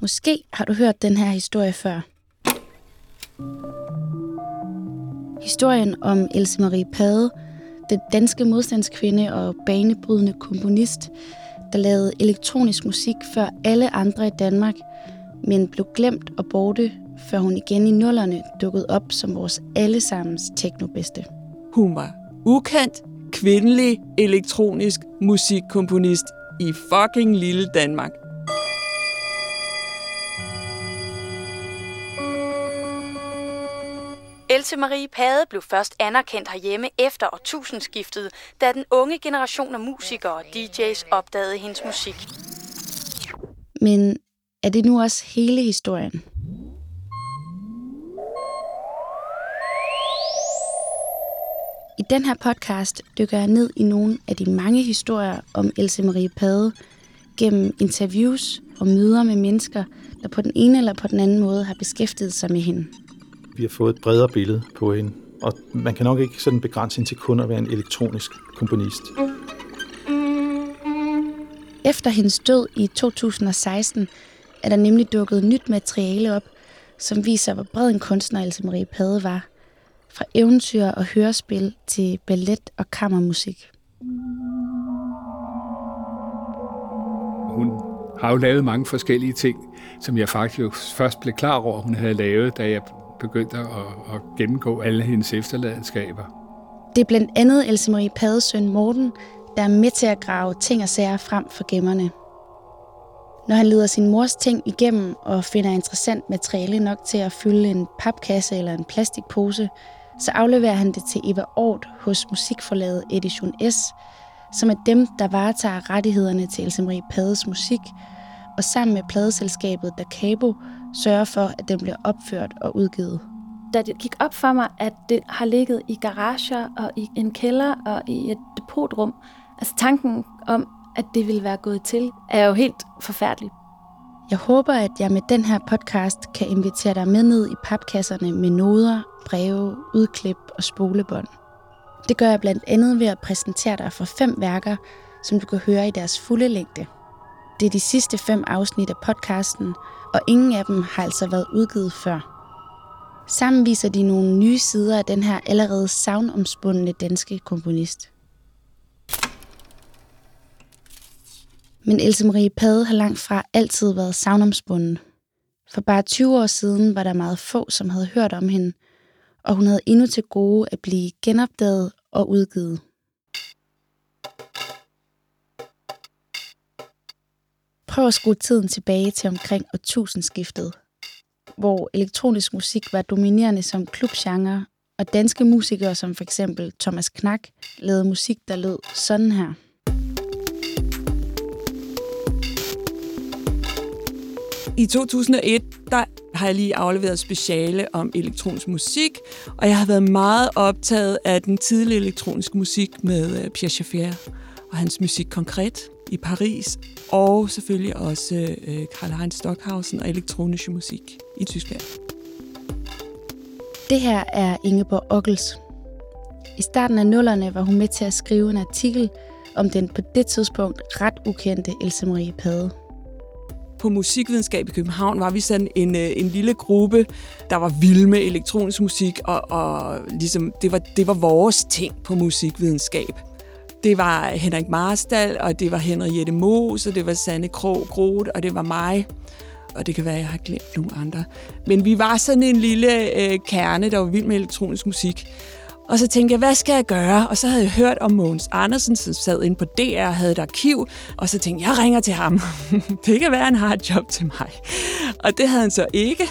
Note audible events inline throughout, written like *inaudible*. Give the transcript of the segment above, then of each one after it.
Måske har du hørt den her historie før. Historien om Else Marie Pade, den danske modstandskvinde og banebrydende komponist, der lavede elektronisk musik før alle andre i Danmark, men blev glemt og borte, før hun igen i nullerne dukkede op som vores allesammens teknobedste. Hun var ukendt, kvindelig elektronisk musikkomponist i fucking lille Danmark. Else Marie Pade blev først anerkendt herhjemme efter årtusindskiftet, da den unge generation af musikere og DJ's opdagede hendes musik. Men er det nu også hele historien? I den her podcast dykker jeg ned i nogle af de mange historier om Else Marie Pade gennem interviews og møder med mennesker, der på den ene eller på den anden måde har beskæftiget sig med hende. Vi har fået et bredere billede på hende, og man kan nok ikke sådan begrænse hende til kun at være en elektronisk komponist. Efter hendes død i 2016 er der nemlig dukket nyt materiale op, som viser, hvor bred en kunstner Else Marie Pade var. Fra eventyr og hørespil til ballet og kammermusik. Hun har jo lavet mange forskellige ting, som jeg faktisk først blev klar over, hun havde lavet, da jeg begyndte at, at gennemgå alle hendes efterladenskaber. Det er blandt andet Else Marie Pades søn Morten, der er med til at grave ting og sager frem for gemmerne. Når han leder sin mors ting igennem og finder interessant materiale nok til at fylde en papkasse eller en plastikpose, så afleverer han det til Eva Ort hos musikforlaget Edition S, som er dem, der varetager rettighederne til Else Marie Pades musik, og sammen med pladeselskabet Da Cabo sørger for, at den bliver opført og udgivet. Da det gik op for mig, at det har ligget i garager og i en kælder og i et depotrum, altså tanken om, at det ville være gået til, er jo helt forfærdelig. Jeg håber, at jeg med den her podcast kan invitere dig med ned i papkasserne med noder, breve, udklip og spolebånd. Det gør jeg blandt andet ved at præsentere dig for fem værker, som du kan høre i deres fulde længde. Det er de sidste fem afsnit af podcasten, og ingen af dem har altså været udgivet før. Sammen viser de nogle nye sider af den her allerede savnomspundne danske komponist. Men Else Marie Pade har langt fra altid været savnomspunden. For bare 20 år siden var der meget få, som havde hørt om hende, og hun havde endnu til gode at blive genopdaget og udgivet. Prøv at skrue tiden tilbage til omkring årtusindskiftet, hvor elektronisk musik var dominerende som klubgenre, og danske musikere som for eksempel Thomas Knak lavede musik, der lød sådan her. I 2001, der har jeg lige afleveret speciale om elektronisk musik, og jeg har været meget optaget af den tidlige elektroniske musik med øh, Pierre Schaeffer og hans musik konkret i Paris, og selvfølgelig også øh, Karl-Heinz Stockhausen og elektronisk musik i Tyskland. Det her er Ingeborg Ockels. I starten af nullerne var hun med til at skrive en artikel om den på det tidspunkt ret ukendte Else Marie Pade på musikvidenskab i København var vi sådan en, øh, en lille gruppe, der var vild med elektronisk musik, og, og ligesom, det, var, det var vores ting på musikvidenskab. Det var Henrik Marstal, og det var Henriette Moos, og det var Sanne Krog Groth, og det var mig. Og det kan være, at jeg har glemt nogle andre. Men vi var sådan en lille øh, kerne, der var vild med elektronisk musik. Og så tænkte jeg, hvad skal jeg gøre? Og så havde jeg hørt om Mogens Andersen, som sad inde på DR og havde et arkiv. Og så tænkte jeg, jeg ringer til ham. *laughs* det kan være, han har et job til mig. Og det havde han så ikke.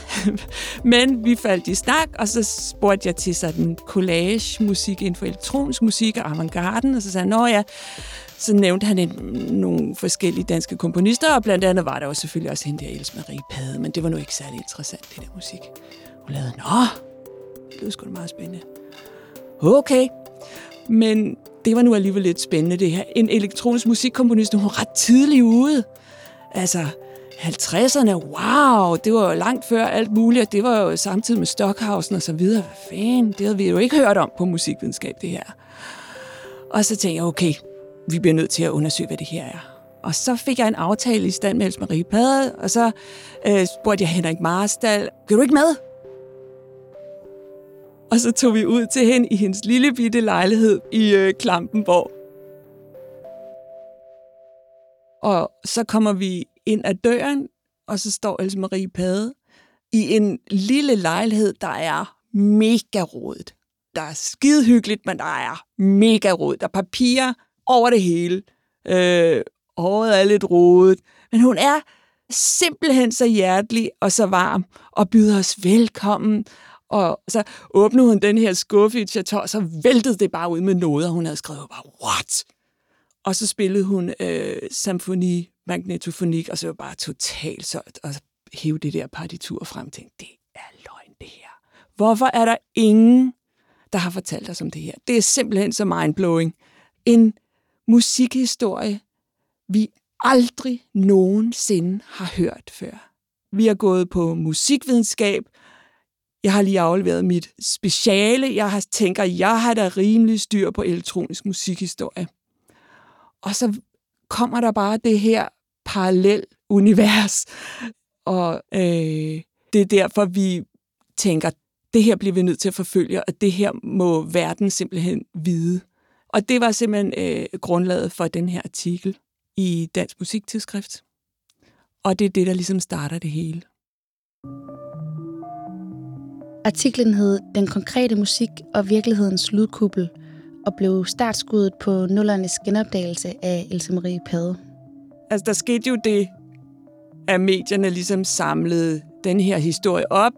*laughs* Men vi faldt i snak, og så spurgte jeg til sådan collage-musik inden for elektronisk musik og avantgarden. Og så sagde han, ja, så nævnte han en, nogle forskellige danske komponister, og blandt andet var der jo selvfølgelig også hende der Else Marie Pade, men det var nu ikke særlig interessant, det der musik. Hun lavede, nå, det lyder sgu da meget spændende okay. Men det var nu alligevel lidt spændende det her. En elektronisk musikkomponist, hun var ret tidlig ude. Altså, 50'erne, wow, det var jo langt før alt muligt, det var jo samtidig med Stockhausen og så videre. Hvad fanden, det havde vi jo ikke hørt om på musikvidenskab, det her. Og så tænkte jeg, okay, vi bliver nødt til at undersøge, hvad det her er. Og så fik jeg en aftale i stand med Else Marie Pade, og så øh, spurgte jeg Henrik Marstal, kan du ikke med? Og så tog vi ud til hende i hendes lille bitte lejlighed i øh, Klampenborg. Og så kommer vi ind ad døren, og så står Else Marie Pade i en lille lejlighed, der er mega rodet. Der er skide hyggeligt, men der er mega rodet. Der er papirer over det hele. Øh, håret er lidt rodet. Men hun er simpelthen så hjertelig og så varm og byder os velkommen. Og så åbnede hun den her skuffe i et chateau, og så væltede det bare ud med noget, hun havde skrevet. Bare, what? Og så spillede hun øh, symfoni, magnetofonik, og så var bare totalt så og hæve det der partitur frem til, det er løgn, det her. Hvorfor er der ingen, der har fortalt os om det her? Det er simpelthen så mindblowing. En musikhistorie, vi aldrig nogensinde har hørt før. Vi har gået på musikvidenskab. Jeg har lige afleveret mit speciale. Jeg har tænker, jeg har da rimelig styr på elektronisk musikhistorie. Og så kommer der bare det her parallel univers. Og øh, det er derfor, vi tænker, det her bliver vi nødt til at forfølge, og det her må verden simpelthen vide. Og det var simpelthen øh, grundlaget for den her artikel i Dansk Musiktidsskrift. Og det er det, der ligesom starter det hele. Artiklen hed Den konkrete musik og virkelighedens lydkuppel og blev startskuddet på nullernes genopdagelse af Else Marie Pade. Altså, der skete jo det, at medierne ligesom samlede den her historie op.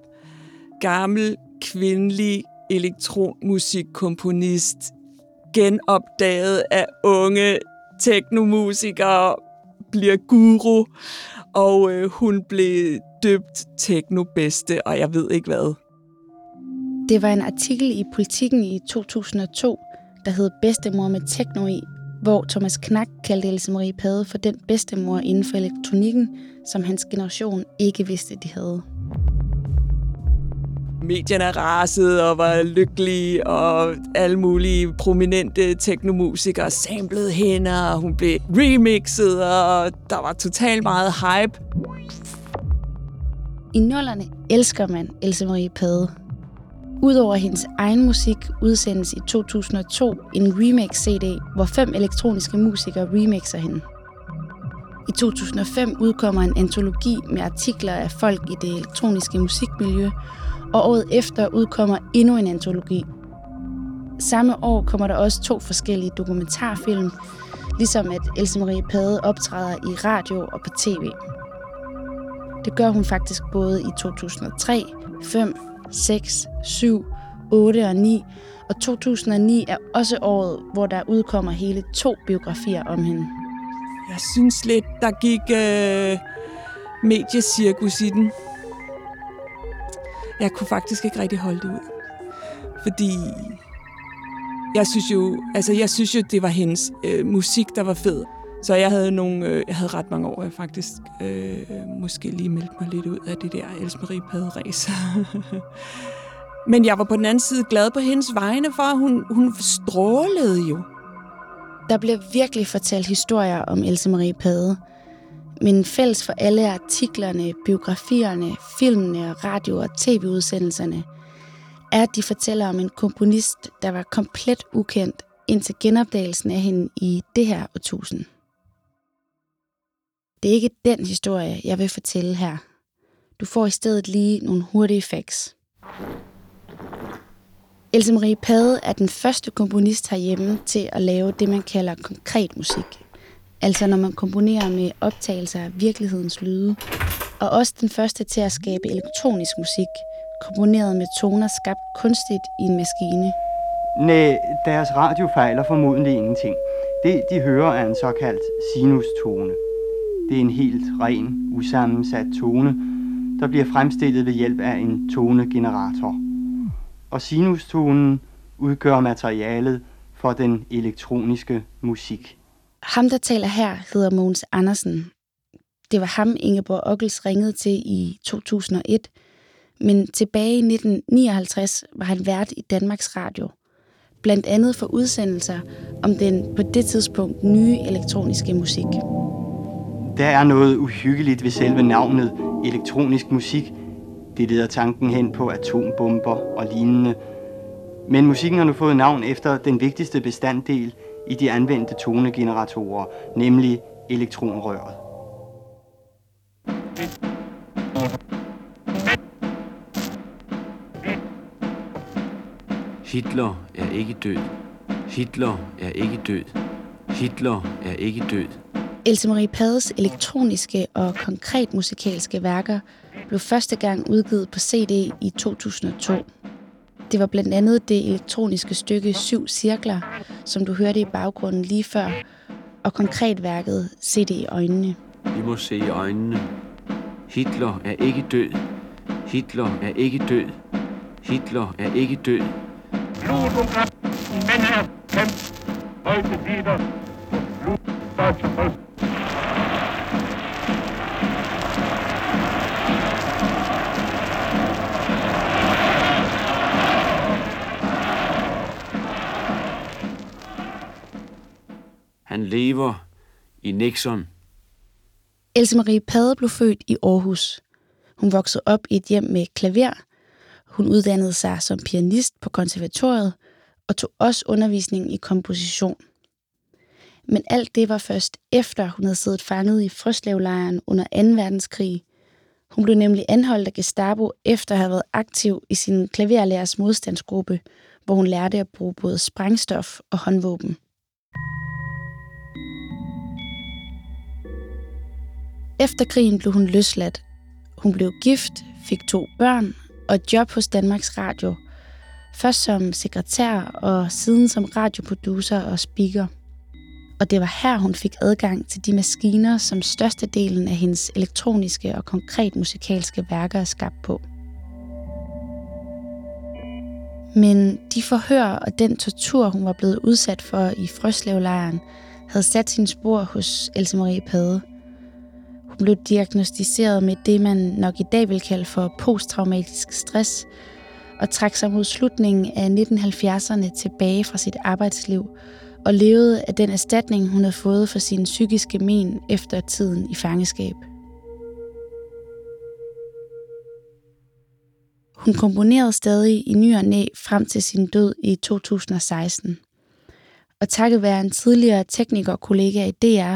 Gammel, kvindelig elektronmusikkomponist, genopdaget af unge teknomusikere, bliver guru, og øh, hun blev døbt teknobedste, og jeg ved ikke hvad. Det var en artikel i Politiken i 2002, der hed Bedstemor med tekno i, hvor Thomas Knack kaldte Else Marie Pade for den bedstemor inden for elektronikken, som hans generation ikke vidste, de havde. Medierne rasede og var lykkelige, og alle mulige prominente teknomusikere samlede hende, og hun blev remixet, og der var totalt meget hype. I nullerne elsker man Else Marie Pade. Udover hendes egen musik udsendes i 2002 en remix-CD, hvor fem elektroniske musikere remixer hende. I 2005 udkommer en antologi med artikler af folk i det elektroniske musikmiljø, og året efter udkommer endnu en antologi. Samme år kommer der også to forskellige dokumentarfilm, ligesom at Else Marie Pade optræder i radio og på tv. Det gør hun faktisk både i 2003, 5, 6, 7, 8 og 9, og 2009 er også året, hvor der udkommer hele to biografier om hende. Jeg synes lidt, der gik øh, mediecirkus i den. Jeg kunne faktisk ikke rigtig holde det ud. Fordi jeg synes jo, altså jeg synes jo, det var hendes øh, musik, der var fed. Så jeg havde nogle, øh, jeg havde ret mange år, jeg faktisk øh, måske lige meldte mig lidt ud af det der Else Marie Pade *laughs* Men jeg var på den anden side glad på hendes vegne, for hun, hun strålede jo. Der bliver virkelig fortalt historier om Else Marie Pade. Men fælles for alle artiklerne, biografierne, filmene radio- og tv-udsendelserne er, at de fortæller om en komponist, der var komplet ukendt indtil genopdagelsen af hende i det her årtusind. Det er ikke den historie, jeg vil fortælle her. Du får i stedet lige nogle hurtige facts. Else Marie Pade er den første komponist herhjemme til at lave det, man kalder konkret musik. Altså når man komponerer med optagelser af virkelighedens lyde. Og også den første til at skabe elektronisk musik, komponeret med toner skabt kunstigt i en maskine. Nej, deres radio fejler formodentlig ingenting. Det, de hører, er en såkaldt sinustone. Det er en helt ren, usammensat tone, der bliver fremstillet ved hjælp af en tonegenerator. Og sinustonen udgør materialet for den elektroniske musik. Ham, der taler her, hedder Mogens Andersen. Det var ham, Ingeborg Ockels ringede til i 2001, men tilbage i 1959 var han vært i Danmarks Radio. Blandt andet for udsendelser om den på det tidspunkt nye elektroniske musik. Der er noget uhyggeligt ved selve navnet elektronisk musik. Det leder tanken hen på atombomber og lignende. Men musikken har nu fået navn efter den vigtigste bestanddel i de anvendte tonegeneratorer, nemlig elektronrøret. Hitler er ikke død. Hitler er ikke død. Hitler er ikke død. Else Marie Pades elektroniske og konkret musikalske værker blev første gang udgivet på CD i 2002. Det var blandt andet det elektroniske stykke Syv Cirkler, som du hørte i baggrunden lige før, og konkret værket Se det i øjnene. Vi må se i øjnene. Hitler er ikke død. Hitler er ikke død. Hitler er ikke død. Blut und Männer kämpfen heute wieder Blut deutscher Volk. Han lever i Nixon. Else Marie Pade blev født i Aarhus. Hun voksede op i et hjem med klaver. Hun uddannede sig som pianist på konservatoriet og tog også undervisning i komposition. Men alt det var først efter, hun havde siddet fanget i Frøslevlejren under 2. verdenskrig. Hun blev nemlig anholdt af Gestapo efter at have været aktiv i sin klaverlærers modstandsgruppe, hvor hun lærte at bruge både sprængstof og håndvåben. Efter krigen blev hun løsladt. Hun blev gift, fik to børn og et job hos Danmarks Radio. Først som sekretær og siden som radioproducer og speaker. Og det var her, hun fik adgang til de maskiner, som størstedelen af hendes elektroniske og konkret musikalske værker er skabt på. Men de forhør og den tortur, hun var blevet udsat for i Frøslevlejren, havde sat sin spor hos Else Marie Pade. Blev diagnostiseret med det, man nok i dag vil kalde for posttraumatisk stress, og trak sig mod slutningen af 1970'erne tilbage fra sit arbejdsliv og levede af den erstatning, hun havde fået for sin psykiske men efter tiden i fangeskab. Hun komponerede stadig i ny og næ frem til sin død i 2016. Og takket være en tidligere teknikerkollega i DR,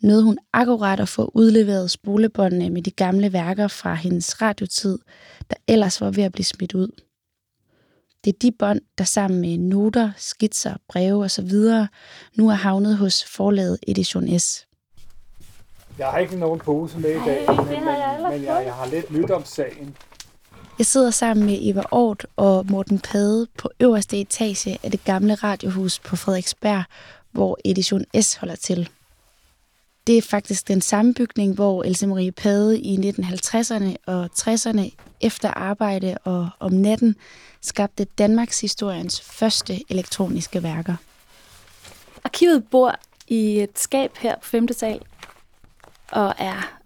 nåede hun akkurat at få udleveret spolebåndene med de gamle værker fra hendes radiotid, der ellers var ved at blive smidt ud. Det er de bånd, der sammen med noter, skitser, breve osv. nu er havnet hos forlaget Edition S. Jeg har ikke nogen pose med i dag, Ej, men, har jeg men, men jeg, jeg har lidt nyt om sagen. Jeg sidder sammen med Eva Ort og Morten Pade på øverste etage af det gamle radiohus på Frederiksberg, hvor Edition S holder til. Det er faktisk den samme bygning, hvor Else Marie Pade i 1950'erne og 60'erne efter arbejde og om natten skabte Danmarks historiens første elektroniske værker. Arkivet bor i et skab her på 5. sal, og er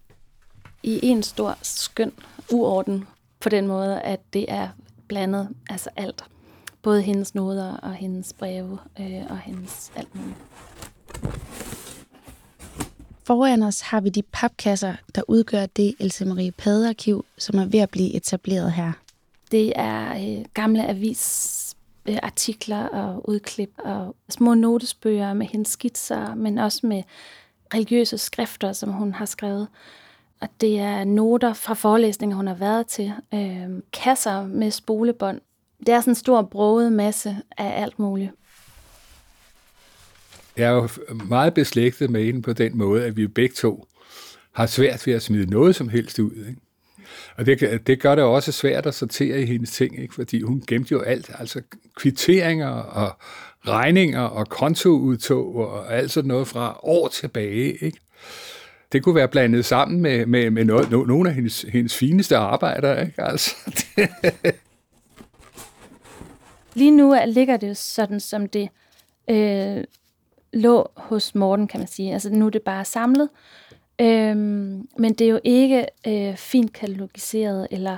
i en stor, skøn uorden på den måde, at det er blandet altså alt. Både hendes noder og hendes breve øh, og hendes alt muligt. Foran os har vi de papkasser, der udgør det Else Marie Pade-arkiv, som er ved at blive etableret her. Det er øh, gamle avisartikler øh, og udklip og små notesbøger med hendes skitser, men også med religiøse skrifter, som hun har skrevet. Og det er noter fra forelæsninger, hun har været til. Øh, kasser med spolebånd. Det er sådan en stor broget masse af alt muligt. Jeg er jo meget beslægtet med hende på den måde, at vi begge to har svært ved at smide noget som helst ud. Ikke? Og det, det gør det også svært at sortere i hendes ting, ikke? fordi hun gemte jo alt, altså kvitteringer og regninger og kontoudtog og alt sådan noget fra år tilbage. Ikke? Det kunne være blandet sammen med, med, med noget, no, nogle af hendes, hendes fineste arbejder. Ikke? Altså, det. Lige nu ligger det jo sådan, som det øh, lå hos Morten, kan man sige. Altså nu er det bare samlet. Øhm, men det er jo ikke øh, fint katalogiseret, eller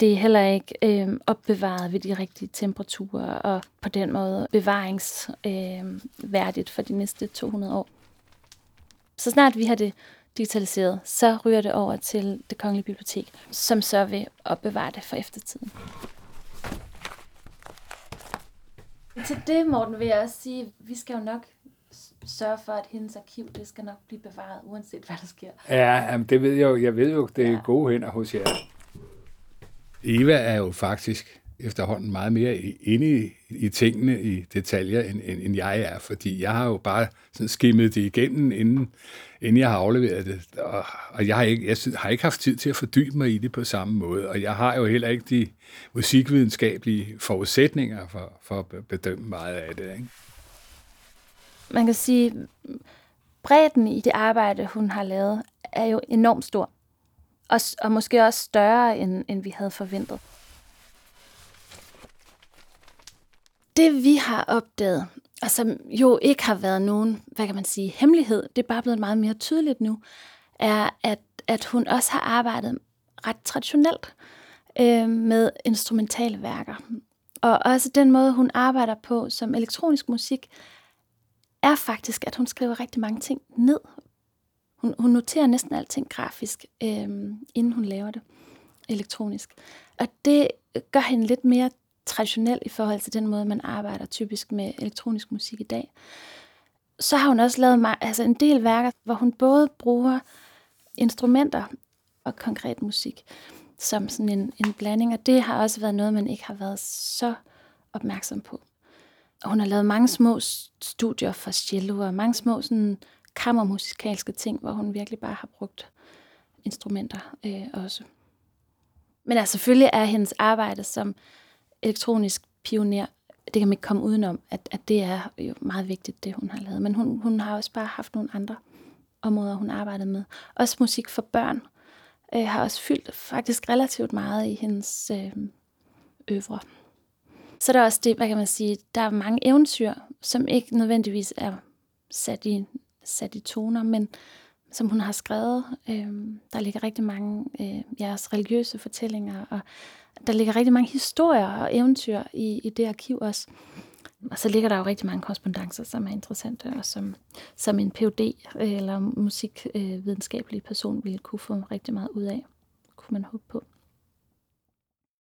det er heller ikke øh, opbevaret ved de rigtige temperaturer, og på den måde bevaringsværdigt øh, for de næste 200 år. Så snart vi har det digitaliseret, så ryger det over til det kongelige bibliotek, som så vil opbevare det for eftertiden. Til det, Morten, vil jeg også sige, at vi skal jo nok sørge for, at hendes arkiv, det skal nok blive bevaret, uanset hvad der sker. Ja, jamen, det ved jeg jo. Jeg ved jo, det er ja. gode hænder hos jer. Eva er jo faktisk efterhånden meget mere inde i, i tingene, i detaljer, end, end, end jeg er, fordi jeg har jo bare sådan skimmet det igennem, inden, inden jeg har afleveret det, og, og jeg, har ikke, jeg har ikke haft tid til at fordybe mig i det på samme måde, og jeg har jo heller ikke de musikvidenskabelige forudsætninger for, for at bedømme meget af det. Ikke? Man kan sige, bredden i det arbejde, hun har lavet, er jo enormt stor, og, og måske også større, end, end vi havde forventet. Det vi har opdaget, og som jo ikke har været nogen, hvad kan man sige, hemmelighed, det er bare blevet meget mere tydeligt nu, er, at, at hun også har arbejdet ret traditionelt øh, med instrumentale værker. Og også den måde, hun arbejder på som elektronisk musik, er faktisk, at hun skriver rigtig mange ting ned. Hun, hun noterer næsten alting grafisk, øh, inden hun laver det elektronisk. Og det gør hende lidt mere traditionel i forhold til den måde, man arbejder typisk med elektronisk musik i dag. Så har hun også lavet altså en del værker, hvor hun både bruger instrumenter og konkret musik som sådan en, en blanding, og det har også været noget, man ikke har været så opmærksom på. Hun har lavet mange små studier for cello, og mange små sådan kammermusikalske ting, hvor hun virkelig bare har brugt instrumenter øh, også. Men altså, selvfølgelig er hendes arbejde som elektronisk pioner, det kan man ikke komme udenom, at, at det er jo meget vigtigt, det hun har lavet. Men hun, hun har også bare haft nogle andre områder, hun arbejdede med. Også musik for børn øh, har også fyldt faktisk relativt meget i hendes øh, øvre. Så der også det, hvad kan man sige, der er mange eventyr, som ikke nødvendigvis er sat i, sat i toner, men som hun har skrevet. Øh, der ligger rigtig mange øh, jeres religiøse fortællinger, og der ligger rigtig mange historier og eventyr i, i det arkiv også. Og så ligger der jo rigtig mange korrespondencer, som er interessante, og som, som en PhD eller musikvidenskabelig person ville kunne få rigtig meget ud af, kunne man håbe på.